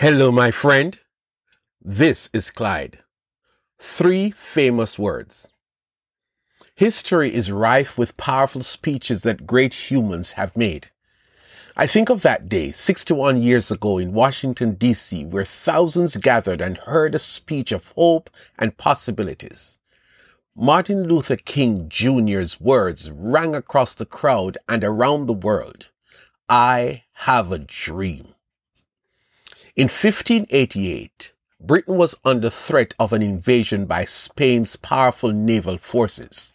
Hello, my friend. This is Clyde. Three famous words. History is rife with powerful speeches that great humans have made. I think of that day, 61 years ago in Washington, D.C., where thousands gathered and heard a speech of hope and possibilities. Martin Luther King Jr.'s words rang across the crowd and around the world. I have a dream. In 1588, Britain was under threat of an invasion by Spain's powerful naval forces.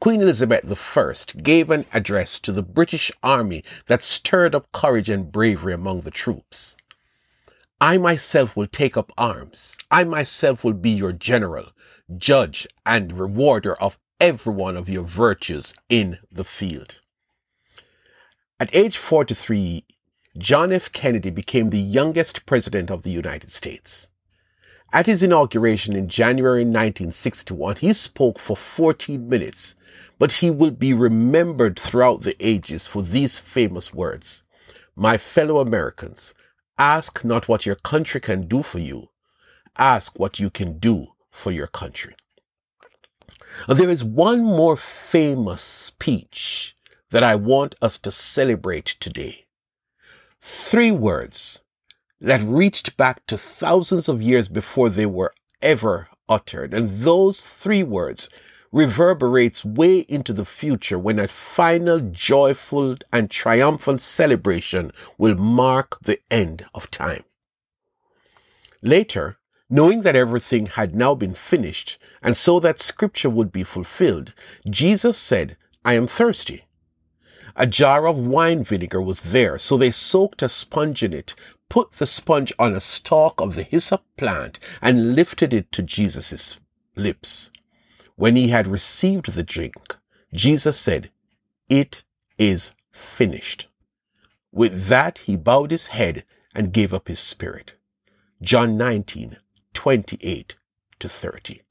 Queen Elizabeth I gave an address to the British army that stirred up courage and bravery among the troops. I myself will take up arms. I myself will be your general, judge, and rewarder of every one of your virtues in the field. At age 43, John F. Kennedy became the youngest president of the United States. At his inauguration in January 1961, he spoke for 14 minutes, but he will be remembered throughout the ages for these famous words. My fellow Americans, ask not what your country can do for you. Ask what you can do for your country. There is one more famous speech that I want us to celebrate today. Three words that reached back to thousands of years before they were ever uttered. And those three words reverberates way into the future when a final joyful and triumphant celebration will mark the end of time. Later, knowing that everything had now been finished and so that scripture would be fulfilled, Jesus said, I am thirsty. A jar of wine vinegar was there, so they soaked a sponge in it, put the sponge on a stalk of the hyssop plant, and lifted it to Jesus' lips. When he had received the drink, Jesus said, It is finished. With that, he bowed his head and gave up his spirit. John 19, 28 to 30.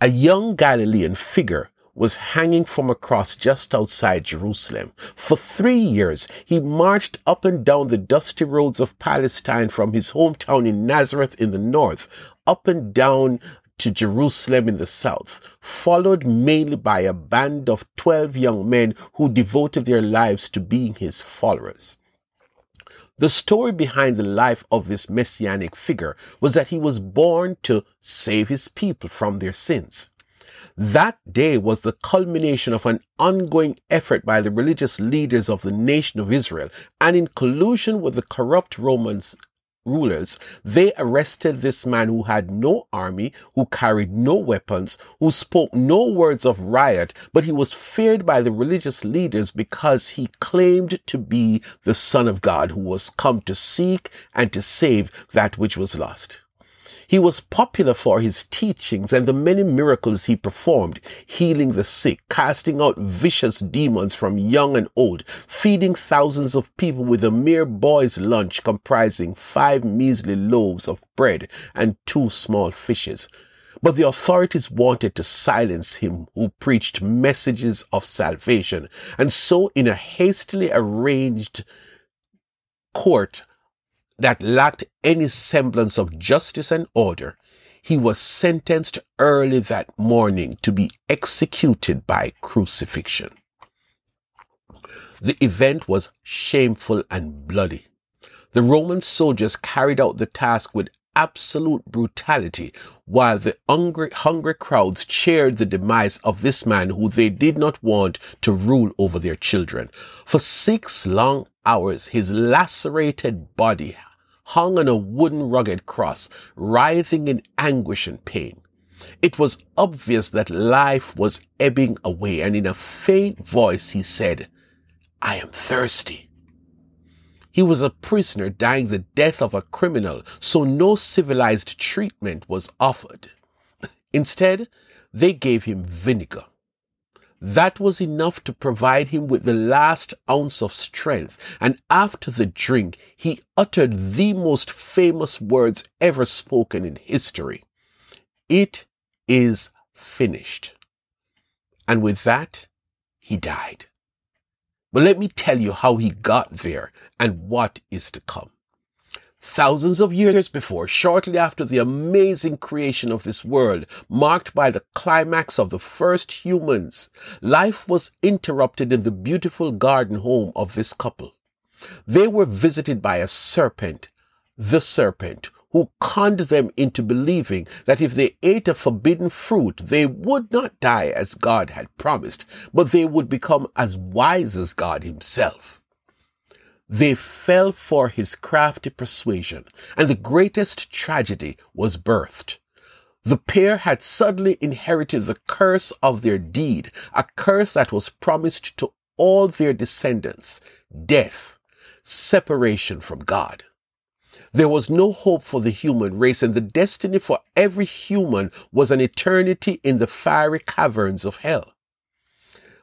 A young Galilean figure was hanging from a cross just outside Jerusalem. For three years, he marched up and down the dusty roads of Palestine from his hometown in Nazareth in the north, up and down to Jerusalem in the south, followed mainly by a band of 12 young men who devoted their lives to being his followers. The story behind the life of this messianic figure was that he was born to save his people from their sins. That day was the culmination of an ongoing effort by the religious leaders of the nation of Israel, and in collusion with the corrupt Romans rulers, they arrested this man who had no army, who carried no weapons, who spoke no words of riot, but he was feared by the religious leaders because he claimed to be the Son of God who was come to seek and to save that which was lost. He was popular for his teachings and the many miracles he performed, healing the sick, casting out vicious demons from young and old, feeding thousands of people with a mere boy's lunch comprising five measly loaves of bread and two small fishes. But the authorities wanted to silence him who preached messages of salvation. And so in a hastily arranged court that lacked any semblance of justice and order, he was sentenced early that morning to be executed by crucifixion. The event was shameful and bloody. The Roman soldiers carried out the task with absolute brutality, while the hungry, hungry crowds cheered the demise of this man who they did not want to rule over their children. For six long hours, his lacerated body hung on a wooden rugged cross, writhing in anguish and pain. It was obvious that life was ebbing away, and in a faint voice he said, I am thirsty. He was a prisoner dying the death of a criminal, so no civilized treatment was offered. Instead, they gave him vinegar. That was enough to provide him with the last ounce of strength. And after the drink, he uttered the most famous words ever spoken in history. It is finished. And with that, he died. But let me tell you how he got there and what is to come. Thousands of years before, shortly after the amazing creation of this world, marked by the climax of the first humans, life was interrupted in the beautiful garden home of this couple. They were visited by a serpent, the serpent, who conned them into believing that if they ate a forbidden fruit, they would not die as God had promised, but they would become as wise as God himself. They fell for his crafty persuasion, and the greatest tragedy was birthed. The pair had suddenly inherited the curse of their deed, a curse that was promised to all their descendants, death, separation from God. There was no hope for the human race, and the destiny for every human was an eternity in the fiery caverns of hell.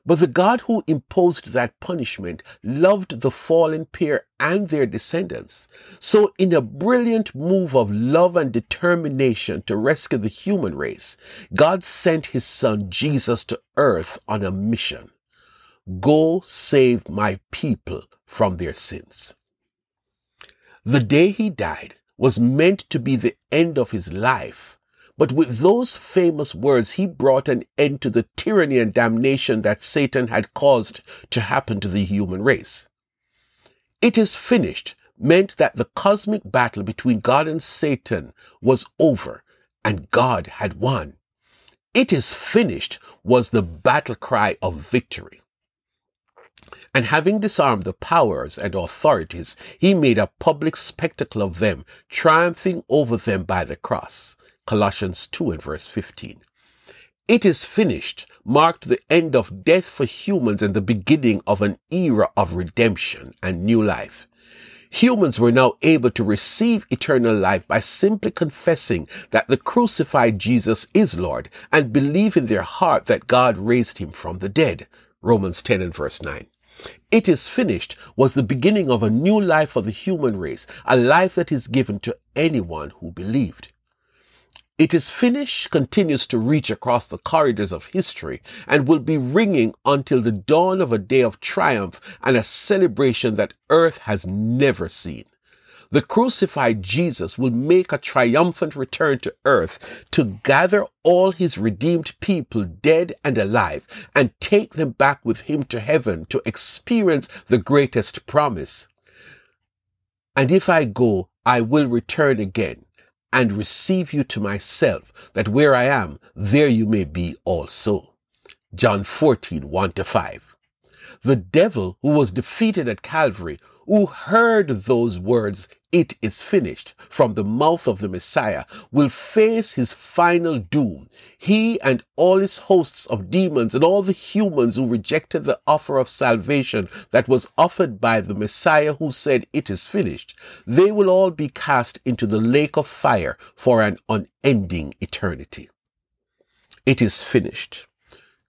But the God who imposed that punishment loved the fallen pair and their descendants. So in a brilliant move of love and determination to rescue the human race, God sent his son Jesus to earth on a mission. Go save my people from their sins. The day he died was meant to be the end of his life but with those famous words, he brought an end to the tyranny and damnation that Satan had caused to happen to the human race. It is finished meant that the cosmic battle between God and Satan was over and God had won. It is finished was the battle cry of victory. And having disarmed the powers and authorities, he made a public spectacle of them, triumphing over them by the cross. Colossians 2 and verse 15. It is finished marked the end of death for humans and the beginning of an era of redemption and new life. Humans were now able to receive eternal life by simply confessing that the crucified Jesus is Lord and believe in their heart that God raised him from the dead. Romans 10 and verse 9. It is finished was the beginning of a new life for the human race, a life that is given to anyone who believed. It is finished continues to reach across the corridors of history and will be ringing until the dawn of a day of triumph and a celebration that earth has never seen. The crucified Jesus will make a triumphant return to earth to gather all his redeemed people, dead and alive, and take them back with him to heaven to experience the greatest promise. And if I go, I will return again and receive you to myself, that where I am, there you may be also. John 14, 1 to 5. The devil who was defeated at Calvary, who heard those words, it is finished, from the mouth of the Messiah, will face his final doom. He and all his hosts of demons and all the humans who rejected the offer of salvation that was offered by the Messiah who said, it is finished, they will all be cast into the lake of fire for an unending eternity. It is finished.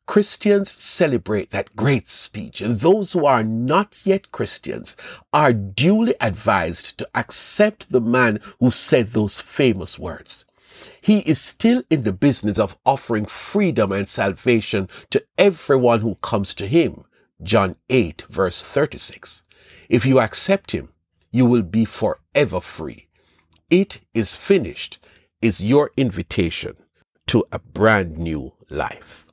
Christians celebrate that great speech, and those who are not yet Christians are duly advised to accept the man who said those famous words. He is still in the business of offering freedom and salvation to everyone who comes to him. John 8 verse 36. If you accept him, you will be forever free. It is finished is your invitation to a brand new life.